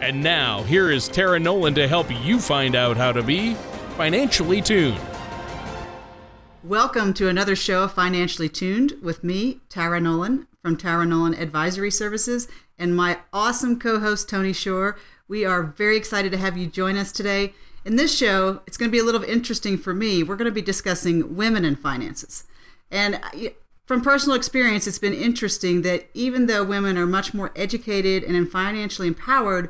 And now, here is Tara Nolan to help you find out how to be financially tuned. Welcome to another show of Financially Tuned with me, Tara Nolan from Tara Nolan Advisory Services, and my awesome co host, Tony Shore. We are very excited to have you join us today. In this show, it's going to be a little interesting for me. We're going to be discussing women in finances. And from personal experience, it's been interesting that even though women are much more educated and financially empowered,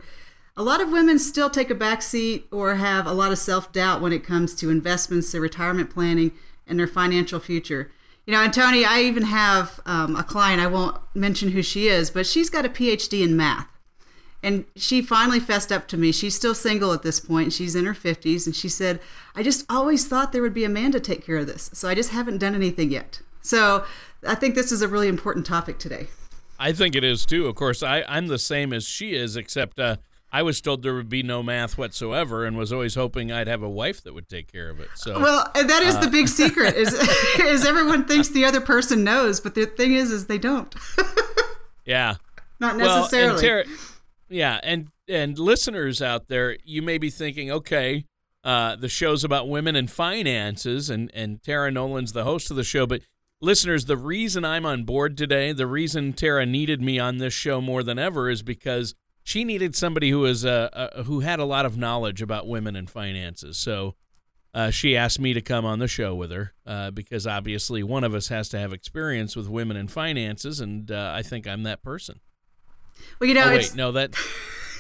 a lot of women still take a back seat or have a lot of self doubt when it comes to investments, their retirement planning, and their financial future. You know, and Tony, I even have um, a client, I won't mention who she is, but she's got a PhD in math. And she finally fessed up to me. She's still single at this point. She's in her 50s. And she said, I just always thought there would be a man to take care of this. So I just haven't done anything yet. So I think this is a really important topic today. I think it is too. Of course, I, I'm the same as she is, except uh, I was told there would be no math whatsoever, and was always hoping I'd have a wife that would take care of it. So, well, that is uh, the big secret is is everyone thinks the other person knows, but the thing is, is they don't. yeah, not necessarily. Well, and yeah, and and listeners out there, you may be thinking, okay, uh, the show's about women and finances, and and Tara Nolan's the host of the show, but listeners, the reason I'm on board today, the reason Tara needed me on this show more than ever, is because she needed somebody who was uh, uh, who had a lot of knowledge about women and finances. So uh, she asked me to come on the show with her uh, because obviously one of us has to have experience with women and finances, and uh, I think I'm that person. Well, you know, oh, wait, no, that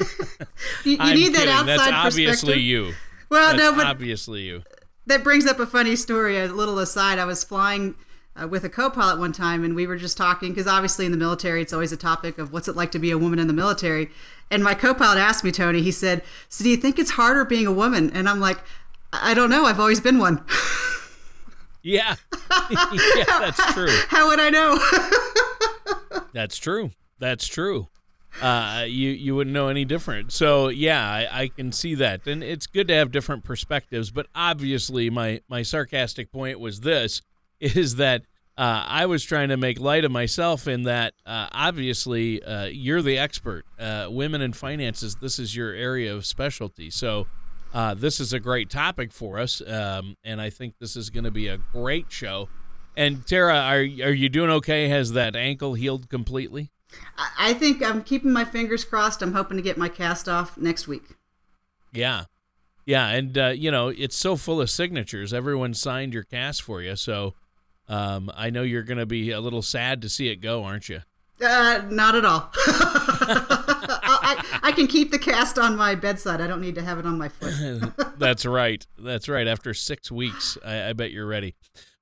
you, you need that outside That's obviously you. Well, That's no, but obviously you. That brings up a funny story. A little aside, I was flying uh, with a co-pilot one time and we were just talking because obviously in the military it's always a topic of what's it like to be a woman in the military. And my co-pilot asked me tony he said so do you think it's harder being a woman? And i'm like i don't know. I've always been one. Yeah. Yeah that's true. How would i know? That's true. That's true. Uh, you you wouldn't know any different. So yeah, I, I, can see that, and it's good to have different perspectives. But obviously, my my sarcastic point was this: is that uh, I was trying to make light of myself in that uh, obviously uh, you're the expert. Uh, women in finances, this is your area of specialty. So uh, this is a great topic for us, um, and I think this is going to be a great show. And Tara, are are you doing okay? Has that ankle healed completely? I think I'm keeping my fingers crossed. I'm hoping to get my cast off next week. Yeah, yeah, and uh, you know it's so full of signatures. Everyone signed your cast for you, so um, I know you're going to be a little sad to see it go, aren't you? Uh, not at all. I, I, can keep the cast on my bedside. I don't need to have it on my foot. That's right. That's right. After six weeks, I, I bet you're ready.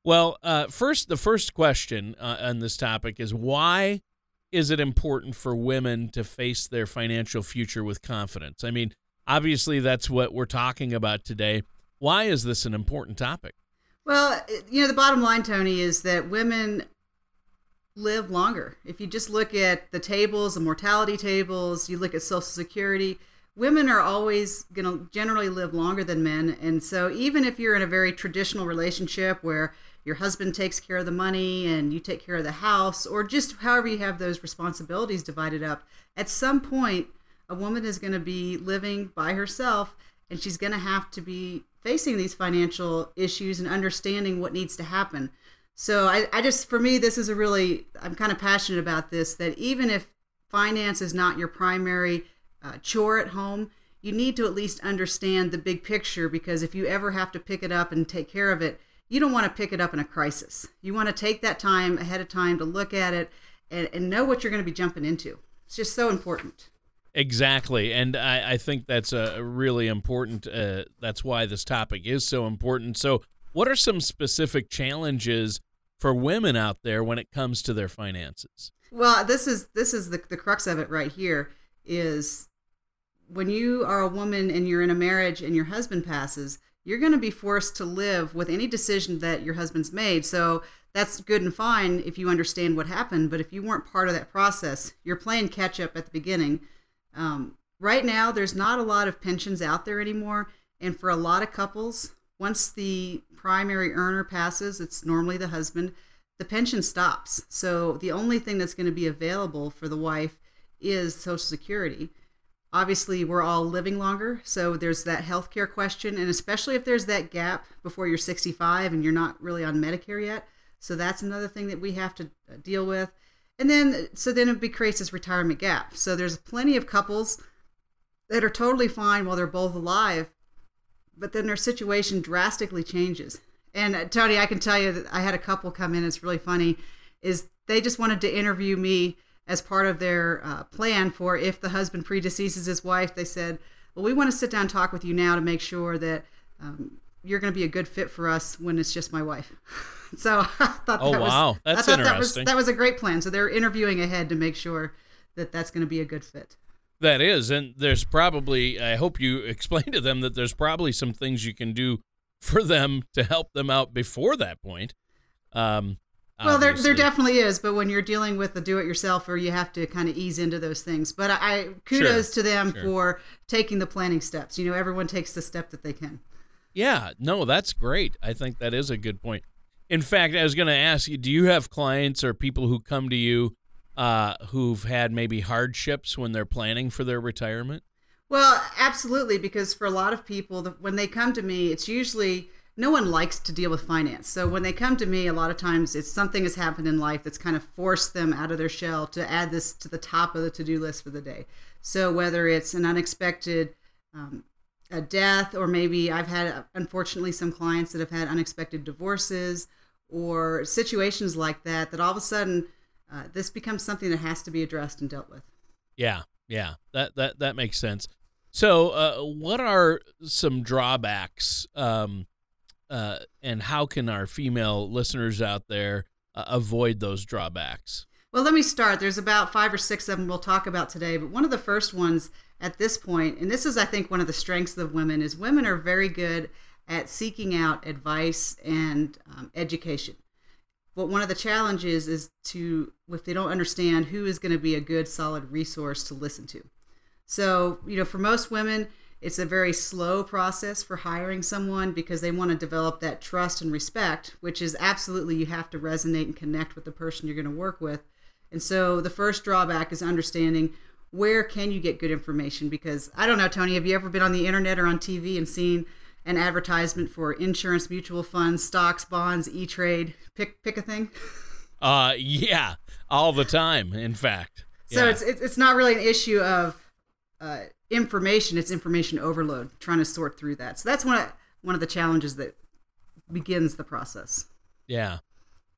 Well, uh, first, the first question uh, on this topic is why is it important for women to face their financial future with confidence? I mean, obviously, that's what we're talking about today. Why is this an important topic? Well, you know, the bottom line, Tony, is that women live longer. If you just look at the tables, the mortality tables, you look at Social Security, women are always going to generally live longer than men. And so, even if you're in a very traditional relationship where your husband takes care of the money and you take care of the house, or just however you have those responsibilities divided up, at some point, a woman is going to be living by herself and she's going to have to be facing these financial issues and understanding what needs to happen. So I, I just, for me, this is a really, I'm kind of passionate about this that even if finance is not your primary uh, chore at home, you need to at least understand the big picture because if you ever have to pick it up and take care of it, you don't want to pick it up in a crisis. You want to take that time ahead of time to look at it and, and know what you're going to be jumping into. It's just so important. Exactly, and I, I think that's a really important. Uh, that's why this topic is so important. So, what are some specific challenges for women out there when it comes to their finances? Well, this is this is the the crux of it right here. Is when you are a woman and you're in a marriage and your husband passes, you're going to be forced to live with any decision that your husband's made. So that's good and fine if you understand what happened. But if you weren't part of that process, you're playing catch up at the beginning. Um, right now, there's not a lot of pensions out there anymore. And for a lot of couples, once the primary earner passes, it's normally the husband, the pension stops. So the only thing that's going to be available for the wife is Social Security. Obviously, we're all living longer, so there's that healthcare question, and especially if there's that gap before you're 65 and you're not really on Medicare yet. So that's another thing that we have to uh, deal with. And then, so then it creates this retirement gap. So there's plenty of couples that are totally fine while they're both alive, but then their situation drastically changes. And uh, Tony, I can tell you that I had a couple come in. It's really funny. Is they just wanted to interview me as part of their uh, plan for if the husband predeceases his wife. They said, "Well, we want to sit down and talk with you now to make sure that um, you're going to be a good fit for us when it's just my wife." so I thought, oh that wow, was, that's I thought interesting. That was, that was a great plan. So they're interviewing ahead to make sure that that's going to be a good fit. That is, and there's probably. I hope you explain to them that there's probably some things you can do for them to help them out before that point. Um, well, there, there definitely is, but when you're dealing with the do-it-yourself, or you have to kind of ease into those things. But I, I kudos sure, to them sure. for taking the planning steps. You know, everyone takes the step that they can. Yeah, no, that's great. I think that is a good point. In fact, I was going to ask you: Do you have clients or people who come to you uh, who've had maybe hardships when they're planning for their retirement? Well, absolutely, because for a lot of people, when they come to me, it's usually no one likes to deal with finance. So when they come to me, a lot of times it's something has happened in life that's kind of forced them out of their shell to add this to the top of the to do list for the day. So whether it's an unexpected um, a death, or maybe I've had, unfortunately, some clients that have had unexpected divorces or situations like that, that all of a sudden uh, this becomes something that has to be addressed and dealt with. Yeah, yeah, that that that makes sense. So, uh, what are some drawbacks, um, uh, and how can our female listeners out there uh, avoid those drawbacks? Well, let me start. There's about five or six of them we'll talk about today, but one of the first ones at this point, and this is, I think, one of the strengths of women, is women are very good at seeking out advice and um, education. But one of the challenges is to, if they don't understand who is going to be a good, solid resource to listen to. So, you know, for most women, it's a very slow process for hiring someone because they want to develop that trust and respect, which is absolutely you have to resonate and connect with the person you're going to work with. And so the first drawback is understanding where can you get good information because I don't know Tony, have you ever been on the internet or on TV and seen an advertisement for insurance mutual funds, stocks, bonds, E-Trade, pick pick a thing? Uh yeah, all the time in fact. So yeah. it's it's not really an issue of uh, information; it's information overload. Trying to sort through that. So that's one of one of the challenges that begins the process. Yeah.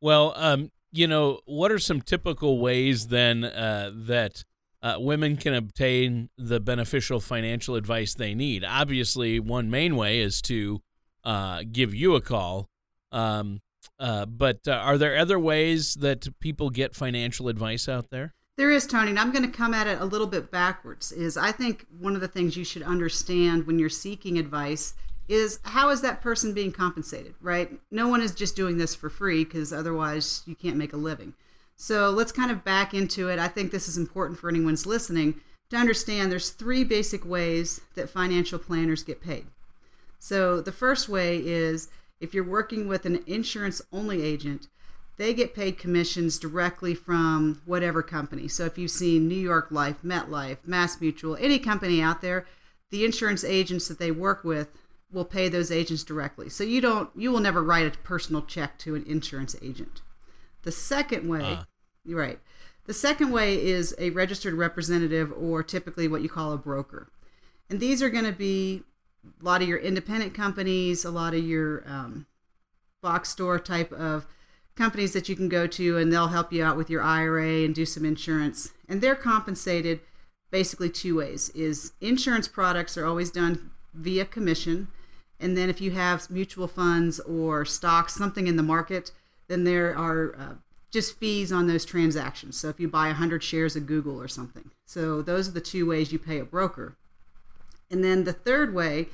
Well, um, you know, what are some typical ways then uh, that uh, women can obtain the beneficial financial advice they need? Obviously, one main way is to uh, give you a call. Um, uh, but uh, are there other ways that people get financial advice out there? There is, Tony, and I'm going to come at it a little bit backwards. Is I think one of the things you should understand when you're seeking advice is how is that person being compensated, right? No one is just doing this for free because otherwise you can't make a living. So let's kind of back into it. I think this is important for anyone's listening to understand there's three basic ways that financial planners get paid. So the first way is if you're working with an insurance only agent, they get paid commissions directly from whatever company. So if you've seen New York Life, MetLife, Mass Mutual, any company out there, the insurance agents that they work with will pay those agents directly. So you don't you will never write a personal check to an insurance agent. The second way, uh. Right. The second way is a registered representative or typically what you call a broker. And these are going to be a lot of your independent companies, a lot of your um, box store type of companies that you can go to and they'll help you out with your IRA and do some insurance. And they're compensated basically two ways. Is insurance products are always done via commission. And then if you have mutual funds or stocks, something in the market, then there are uh, just fees on those transactions. So if you buy 100 shares of Google or something. So those are the two ways you pay a broker. And then the third way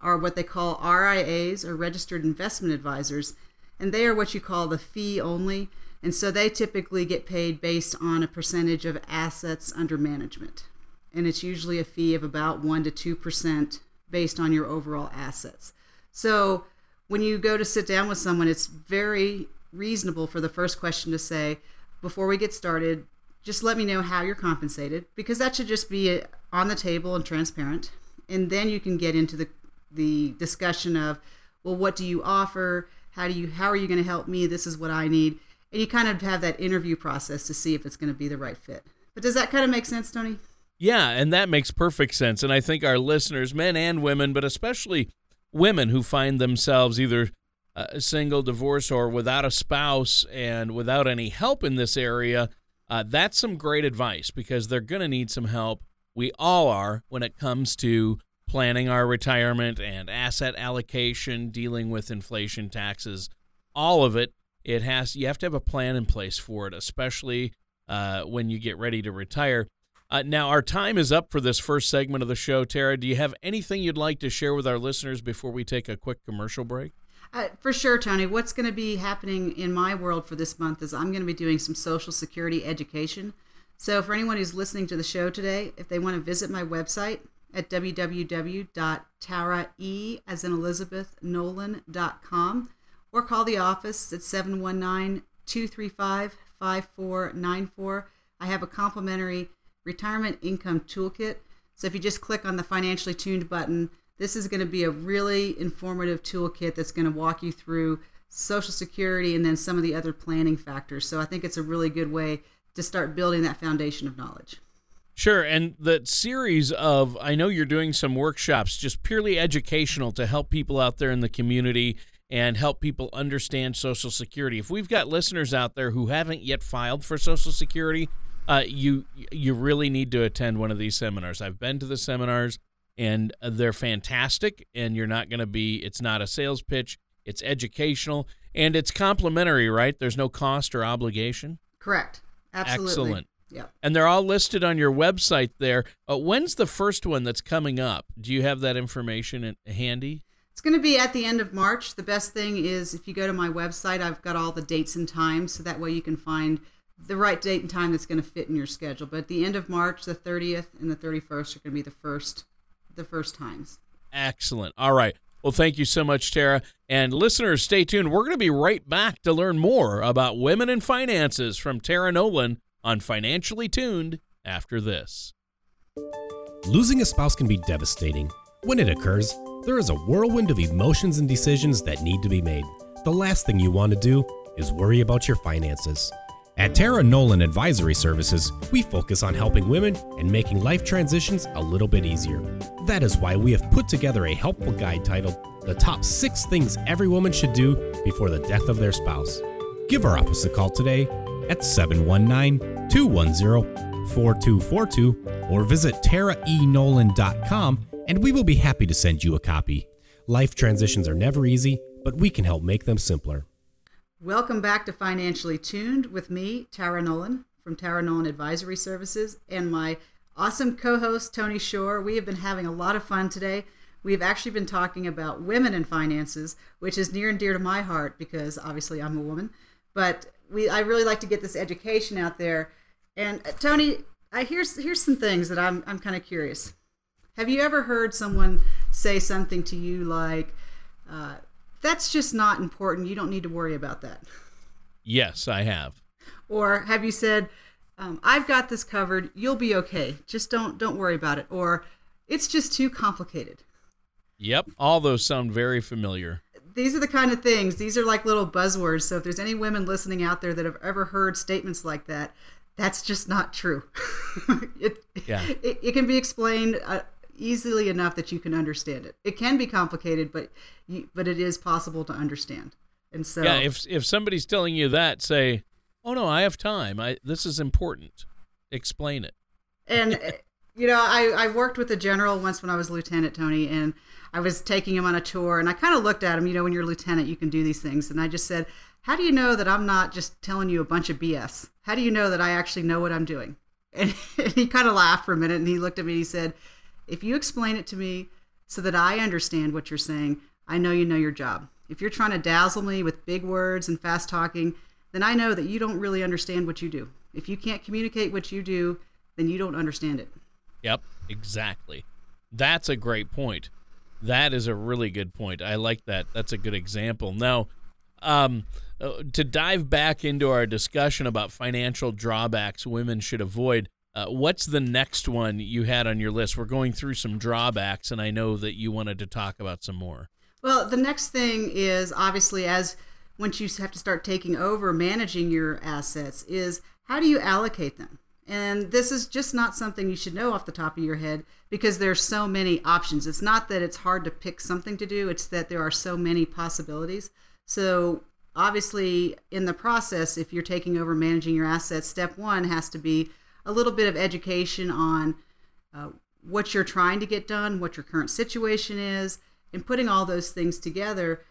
are what they call RIAs or registered investment advisors, and they are what you call the fee only. And so they typically get paid based on a percentage of assets under management. And it's usually a fee of about 1 to 2% based on your overall assets. So when you go to sit down with someone, it's very reasonable for the first question to say, before we get started, just let me know how you're compensated because that should just be uh, on the table and transparent. And then you can get into the the discussion of, well, what do you offer? How do you how are you going to help me? This is what I need. And you kind of have that interview process to see if it's going to be the right fit. But does that kind of make sense, Tony? Yeah, and that makes perfect sense. And I think our listeners, men and women, but especially women who find themselves either uh, single, divorced, or without a spouse and without any help in this area, uh, that's some great advice because they're going to need some help. We all are when it comes to planning our retirement and asset allocation, dealing with inflation, taxes, all of it. It has you have to have a plan in place for it, especially uh, when you get ready to retire. Uh, now, our time is up for this first segment of the show. Tara, do you have anything you'd like to share with our listeners before we take a quick commercial break? Uh, for sure, Tony. What's going to be happening in my world for this month is I'm going to be doing some Social Security education. So, for anyone who's listening to the show today, if they want to visit my website at www.tarae, as in Elizabeth, Nolan.com, or call the office at 719 235 5494. I have a complimentary retirement income toolkit. So if you just click on the financially tuned button, this is going to be a really informative toolkit that's going to walk you through Social Security and then some of the other planning factors. So I think it's a really good way to start building that foundation of knowledge. Sure. And the series of, I know you're doing some workshops just purely educational to help people out there in the community and help people understand Social Security. If we've got listeners out there who haven't yet filed for Social Security, uh, you you really need to attend one of these seminars. I've been to the seminars and they're fantastic. And you're not going to be. It's not a sales pitch. It's educational and it's complimentary, right? There's no cost or obligation. Correct. Absolutely. Excellent. Yeah. And they're all listed on your website there. Uh, when's the first one that's coming up? Do you have that information in, handy? It's going to be at the end of March. The best thing is if you go to my website, I've got all the dates and times, so that way you can find the right date and time that's going to fit in your schedule. But at the end of March, the 30th and the 31st are going to be the first the first times. Excellent. All right. Well, thank you so much, Tara. And listeners, stay tuned. We're going to be right back to learn more about women and finances from Tara Nolan on Financially Tuned after this. Losing a spouse can be devastating. When it occurs, there is a whirlwind of emotions and decisions that need to be made. The last thing you want to do is worry about your finances. At Tara Nolan Advisory Services, we focus on helping women and making life transitions a little bit easier. That is why we have put together a helpful guide titled The Top 6 Things Every Woman Should Do Before the Death of Their Spouse. Give our office a call today at 719 210 4242 or visit taraenolan.com and we will be happy to send you a copy. Life transitions are never easy, but we can help make them simpler. Welcome back to Financially Tuned with me, Tara Nolan from Tara Nolan Advisory Services, and my awesome co host, Tony Shore. We have been having a lot of fun today. We've actually been talking about women in finances, which is near and dear to my heart because obviously I'm a woman. But we, I really like to get this education out there. And uh, Tony, I, here's here's some things that I'm I'm kind of curious. Have you ever heard someone say something to you like, uh, that's just not important. You don't need to worry about that. Yes, I have. Or have you said, um, "I've got this covered. You'll be okay. Just don't don't worry about it." Or it's just too complicated. Yep, all those sound very familiar. These are the kind of things. These are like little buzzwords. So if there's any women listening out there that have ever heard statements like that, that's just not true. it, yeah. it, it can be explained uh, easily enough that you can understand it. It can be complicated, but you, but it is possible to understand. And so Yeah, if if somebody's telling you that, say, "Oh no, I have time. I this is important. Explain it." And you know, I I worked with a general once when I was lieutenant Tony and I was taking him on a tour and I kind of looked at him, you know, when you're a lieutenant, you can do these things and I just said, "How do you know that I'm not just telling you a bunch of BS? How do you know that I actually know what I'm doing?" And, and he kind of laughed for a minute and he looked at me and he said, If you explain it to me so that I understand what you're saying, I know you know your job. If you're trying to dazzle me with big words and fast talking, then I know that you don't really understand what you do. If you can't communicate what you do, then you don't understand it. Yep, exactly. That's a great point. That is a really good point. I like that. That's a good example. Now, um, uh, to dive back into our discussion about financial drawbacks women should avoid, uh, what's the next one you had on your list? We're going through some drawbacks, and I know that you wanted to talk about some more. Well, the next thing is obviously as once you have to start taking over managing your assets is how do you allocate them? And this is just not something you should know off the top of your head because there's so many options. It's not that it's hard to pick something to do, it's that there are so many possibilities. So, obviously, in the process, if you're taking over managing your assets, step one has to be a little bit of education on uh, what you're trying to get done, what your current situation is, and putting all those things together.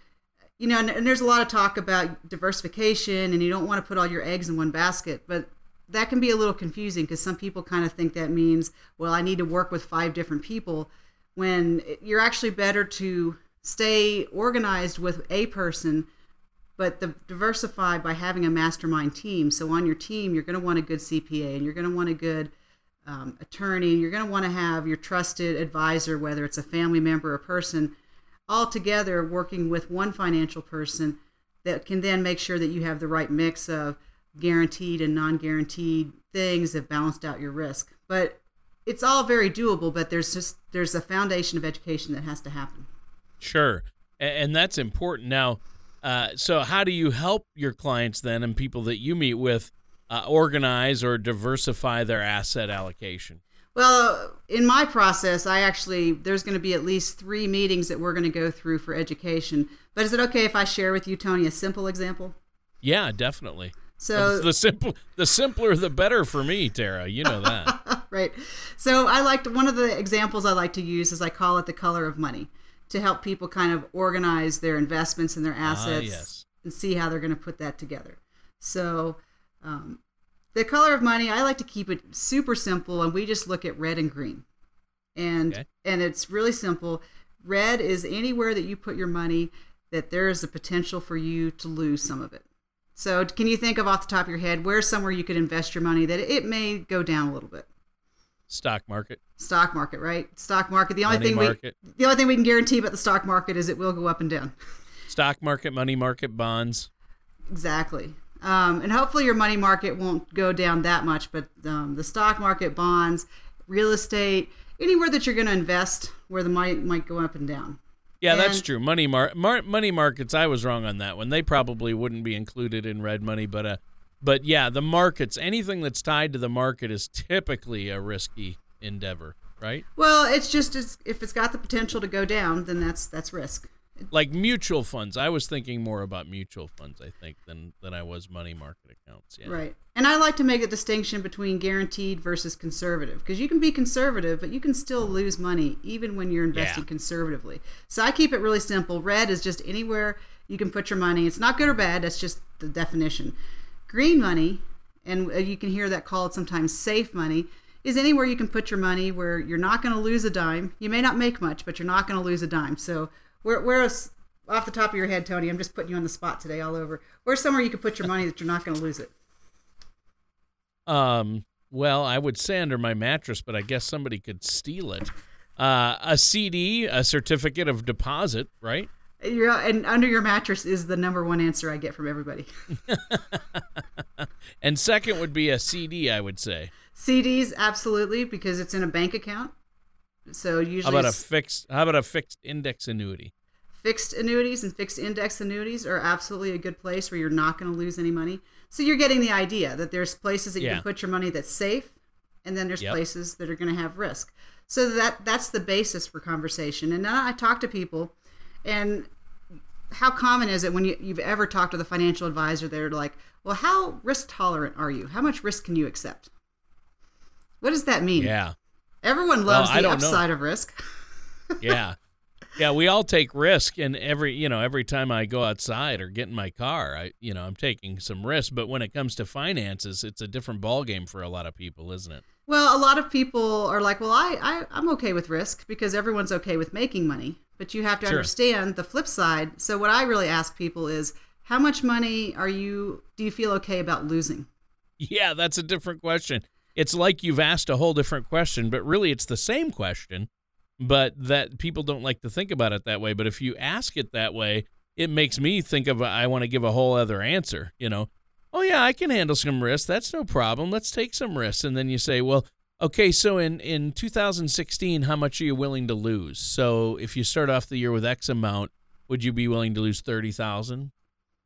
You know, and, and there's a lot of talk about diversification, and you don't want to put all your eggs in one basket, but that can be a little confusing because some people kind of think that means, well, I need to work with five different people when you're actually better to stay organized with a person, but the, diversify by having a mastermind team. So on your team, you're going to want a good CPA and you're going to want a good um, attorney you're going to want to have your trusted advisor, whether it's a family member or person, all together working with one financial person that can then make sure that you have the right mix of guaranteed and non-guaranteed things that balanced out your risk. But it's all very doable, but there's just there's a foundation of education that has to happen. Sure, and that's important. Now, uh, so how do you help your clients then and people that you meet with uh, organize or diversify their asset allocation? Well, in my process, I actually there's going to be at least three meetings that we're going to go through for education. But is it okay if I share with you, Tony, a simple example? Yeah, definitely. So the simple, the simpler, the better for me, Tara. You know that, right? So I liked one of the examples I like to use is I call it the color of money to help people kind of organize their investments and their ah, assets yes. and see how they're going to put that together. So um, the color of money, I like to keep it super simple, and we just look at red and green, and okay. and it's really simple. Red is anywhere that you put your money that there is a potential for you to lose some of it. So, can you think of off the top of your head where's somewhere you could invest your money that it may go down a little bit? Stock market. Stock market, right? Stock market. The only money thing market. we the only thing we can guarantee about the stock market is it will go up and down. Stock market, money market, bonds. Exactly. Um, and hopefully your money market won't go down that much, but um, the stock market, bonds, real estate, anywhere that you're going to invest where the money might go up and down. Yeah, and that's true. Money mar-, mar- money markets. I was wrong on that one. They probably wouldn't be included in red money, but uh, but yeah, the markets. Anything that's tied to the market is typically a risky endeavor, right? Well, it's just as, if it's got the potential to go down, then that's that's risk like mutual funds. I was thinking more about mutual funds, I think, than than I was money market accounts. Yeah. Right. And I like to make a distinction between guaranteed versus conservative because you can be conservative, but you can still lose money even when you're investing yeah. conservatively. So I keep it really simple. Red is just anywhere you can put your money. It's not good or bad. That's just the definition. Green money, and uh, you can hear that called sometimes safe money is anywhere you can put your money where you're not going to lose a dime. You may not make much, but you're not going to lose a dime. So where, where's off the top of your head, Tony? I'm just putting you on the spot today, all over. Where's somewhere you could put your money that you're not going to lose it? Um. Well, I would say under my mattress, but I guess somebody could steal it. Uh, a CD, a certificate of deposit, right? You're, and under your mattress is the number one answer I get from everybody. and second would be a CD, I would say. CDs, absolutely, because it's in a bank account. So usually, how about a fixed? How about a fixed index annuity? Fixed annuities and fixed index annuities are absolutely a good place where you're not going to lose any money. So you're getting the idea that there's places that you yeah. can put your money that's safe, and then there's yep. places that are going to have risk. So that that's the basis for conversation. And then I talk to people, and how common is it when you, you've ever talked to the financial advisor? They're like, "Well, how risk tolerant are you? How much risk can you accept?" What does that mean? Yeah. Everyone loves well, the upside know. of risk. yeah. Yeah, we all take risk and every, you know, every time I go outside or get in my car, I, you know, I'm taking some risk, but when it comes to finances, it's a different ball game for a lot of people, isn't it? Well, a lot of people are like, well, I, I I'm okay with risk because everyone's okay with making money. But you have to Sure. understand the flip side. So what I really ask people is, how much money are you? Do you feel okay about losing? Yeah, that's a different question. It's like you've asked a whole different question, but really it's the same question, but that people don't like to think about it that way. But if you ask it that way, it makes me think of I want to give a whole other answer, you know. Oh yeah, I can handle some risks. That's no problem. Let's take some risks. And then you say, well, okay, so in in 2016, how much are you willing to lose? So if you start off the year with X amount, would you be willing to lose thirty thousand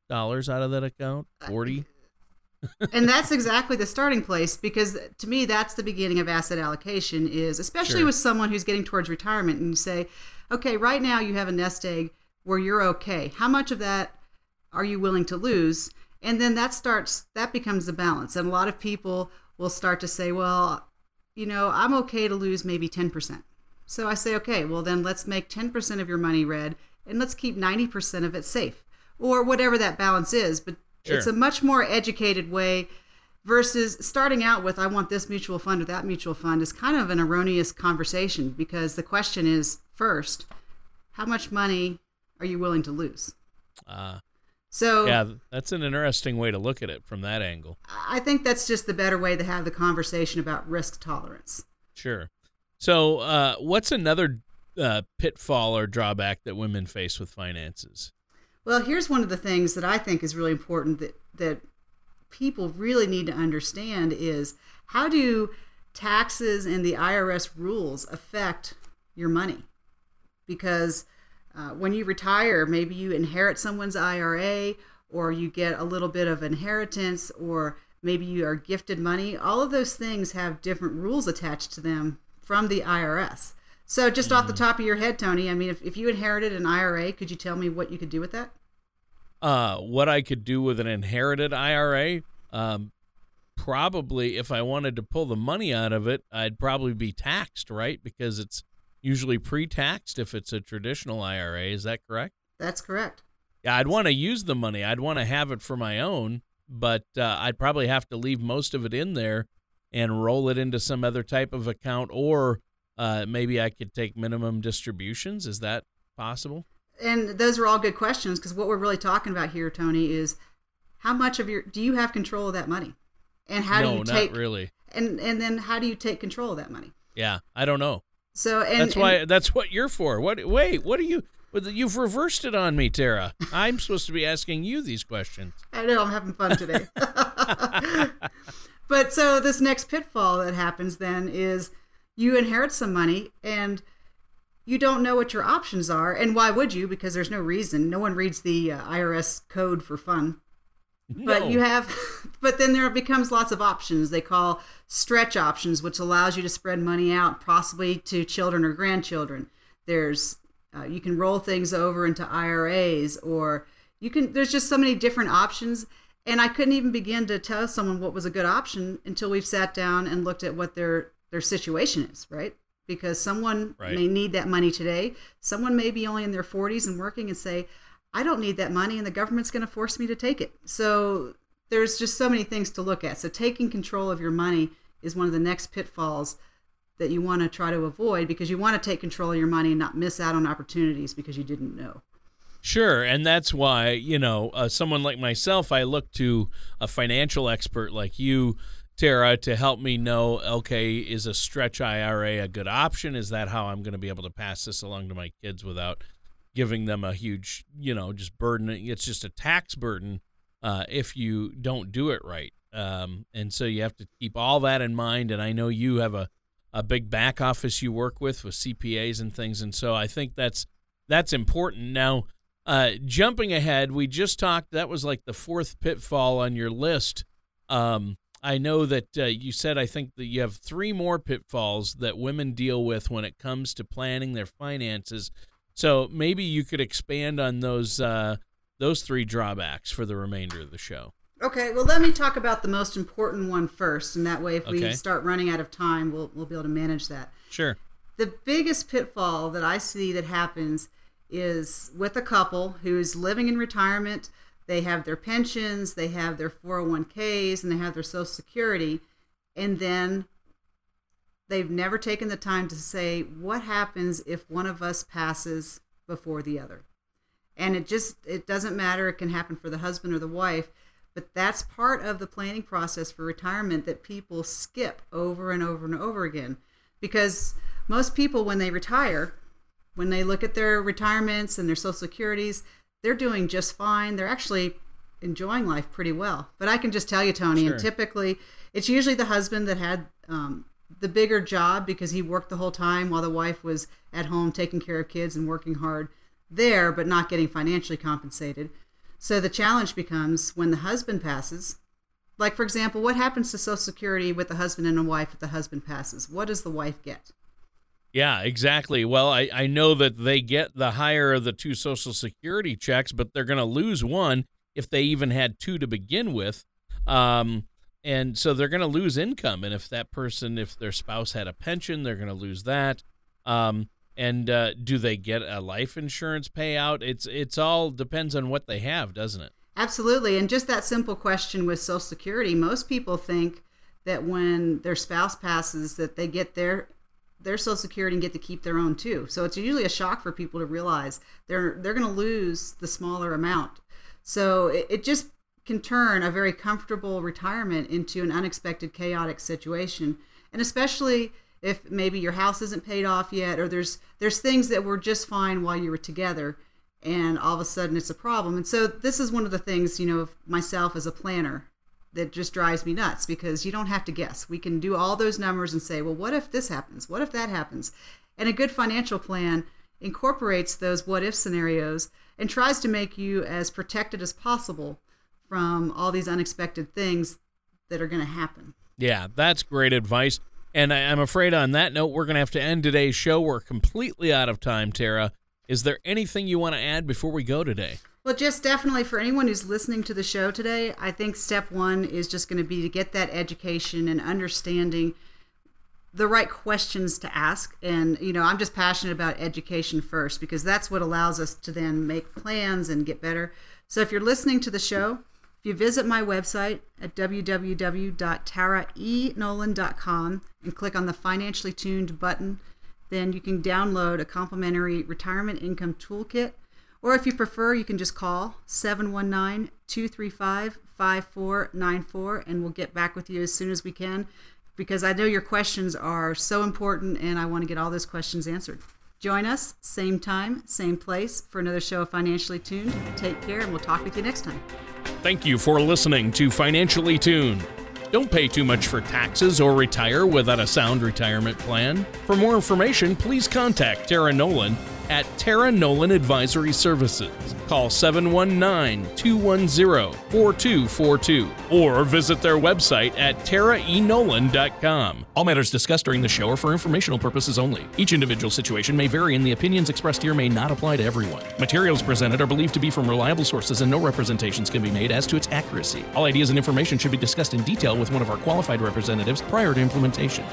dollars out of that account? Forty? and that's exactly the starting place because to me that's the beginning of asset allocation is especially Sure. with someone who's getting towards retirement and you say okay right now you have a nest egg where you're okay how much of that are you willing to lose and then that starts that becomes the balance and a lot of people will start to say well you know i'm okay to lose maybe 10% so i say okay well then let's make 10% of your money red and let's keep 90% of it safe or whatever that balance is. But it's a much more educated way versus starting out with i want this mutual fund or that mutual fund is kind of an erroneous conversation because the question is first how much money are you willing to lose? Uh, so yeah, that's an interesting way to look at it from that angle. i think that's just the better way to have the conversation about risk tolerance Sure. So, uh, what's another uh, pitfall or drawback that women face with finances? Well, here's one of the things that I think is really important that that people really need to understand is how do taxes and the IRS rules affect your money? Because uh, when you retire, maybe you inherit someone's IRA or you get a little bit of inheritance or maybe you are gifted money. All of those things have different rules attached to them from the IRS. So, just off the top of your head, Tony, I mean, if, if you inherited an IRA, could you tell me what you could do with that? Uh, what I could do with an inherited IRA? Um, probably, if I wanted to pull the money out of it, I'd probably be taxed, right? Because it's usually pre-taxed if it's a traditional IRA. Is that correct? That's correct. Yeah, I'd want to use the money. I'd want to have it for my own, but uh, I'd probably have to leave most of it in there and roll it into some other type of account, or uh, maybe I could take minimum distributions. Is that possible? And those are all good questions because what we're really talking about here, Tony, is how much of your do you have control of that money, and how no, do you not take really. and and then how do you take control of that money? Yeah, I don't know. So and that's and- why. That's what you're for. What? Wait, what are you? You've reversed it on me, Tara. I'm supposed to be asking you these questions. I know I'm having fun today. but so this next pitfall that happens then is you inherit some money and you don't know what your options are, and why would you? Because there's no reason. No one reads the uh, IRS code for fun. But No. you have, but then there becomes lots of options. They call stretch options, which allows you to spread money out, possibly to children or grandchildren. There's, uh, you can roll things over into IRAs, or you can. There's just so many different options, and I couldn't even begin to tell someone what was a good option until we've sat down and looked at what their their situation is, right? Because someone Right. may need that money today. Someone may be only in their 40s and working and say, I don't need that money and the government's going to force me to take it. So there's just so many things to look at. So taking control of your money is one of the next pitfalls that you want to try to avoid because you want to take control of your money and not miss out on opportunities because you didn't know. Sure, and that's why you know uh, someone like myself, I look to a financial expert like you, Tara, to help me know. Okay, is a stretch IRA a good option? Is that how I'm going to be able to pass this along to my kids without giving them a huge, you know, just burden? It's just a tax burden uh, if you don't do it right. Um, and so you have to keep all that in mind. And I know you have a a big back office you work with with CPAs and things, and so I think that's that's important. Now, uh, jumping ahead, we just talked. That was like the fourth pitfall on your list. Um, I know that uh, you said I think that you have three more pitfalls that women deal with when it comes to planning their finances. So maybe you could expand on those uh, those three drawbacks for the remainder of the show. Okay, well, let me talk about the most important one first, and that way, if we start running out of time, we'll we'll be able to manage that. Sure. the biggest pitfall that I see that happens is with a couple who's living in retirement. They have their pensions, they have their 401ks, and they have their Social Security. And then they've never taken the time to say what happens if one of us passes before the other. And it just it doesn't matter it can happen for the husband or the wife, but that's part of the planning process for retirement that people skip over and over and over again because most people when they retire when they look at their retirements and their social securities they're doing just fine they're actually enjoying life pretty well but i can just tell you tony Sure. and typically it's usually the husband that had um, the bigger job because he worked the whole time while the wife was at home taking care of kids and working hard there but not getting financially compensated so the challenge becomes when the husband passes like for example what happens to social security with the husband and a wife if the husband passes what does the wife get Yeah, exactly. Well, I, I know that they get the higher of the two Social Security checks, but they're going to lose one if they even had two to begin with. Um, and so they're going to lose income. And if that person, if their spouse had a pension, they're going to lose that. Um, and uh, do they get a life insurance payout? It's it's all depends on what they have, doesn't it? Absolutely. And just that simple question with Social Security, most people think that when their spouse passes that they get their their Social Security and get to keep their own too. So it's usually a shock for people to realize they're they're going to lose the smaller amount. So it, it just can turn a very comfortable retirement into an unexpected chaotic situation. And especially if maybe your house isn't paid off yet or there's there's things that were just fine while you were together and all of a sudden it's a problem. And so this is one of the things, you know, myself as a planner that just drives me nuts because you don't have to guess. We can do all those numbers and say, well, what if this happens? What if that happens? And a good financial plan incorporates those what if scenarios and tries to make you as protected as possible from all these unexpected things that are going to happen. Yeah, that's great advice. And I, I'm afraid on that note, we're going to have to end today's show. We're completely out of time, Tara. Is there anything you want to add before we go today? Well, just definitely for anyone who's listening to the show today, I think step one is just going to be to get that education and understanding the right questions to ask. And, you know, I'm just passionate about education first because that's what allows us to then make plans and get better. So if you're listening to the show, if you visit my website at www.taraenolan.com and click on the financially tuned button, then you can download a complimentary retirement income toolkit. Or if you prefer, you can just call 719 235 5494 and we'll get back with you as soon as we can because I know your questions are so important and I want to get all those questions answered. Join us, same time, same place, for another show of Financially Tuned. Take care, and we'll talk with you next time. Thank you for listening to Financially Tuned. Don't pay too much for taxes or retire without a sound retirement plan. For more information, please contact Tara Nolan at Tara Nolan Advisory Services. Call 719 210 4242 or visit their website at taraenolan.com. All matters discussed during the show are for informational purposes only. Each individual situation may vary, and the opinions expressed here may not apply to everyone. Materials presented are believed to be from reliable sources, and no representations can be made as to its accuracy. All ideas and information should be discussed in detail with one of our qualified representatives prior to implementation.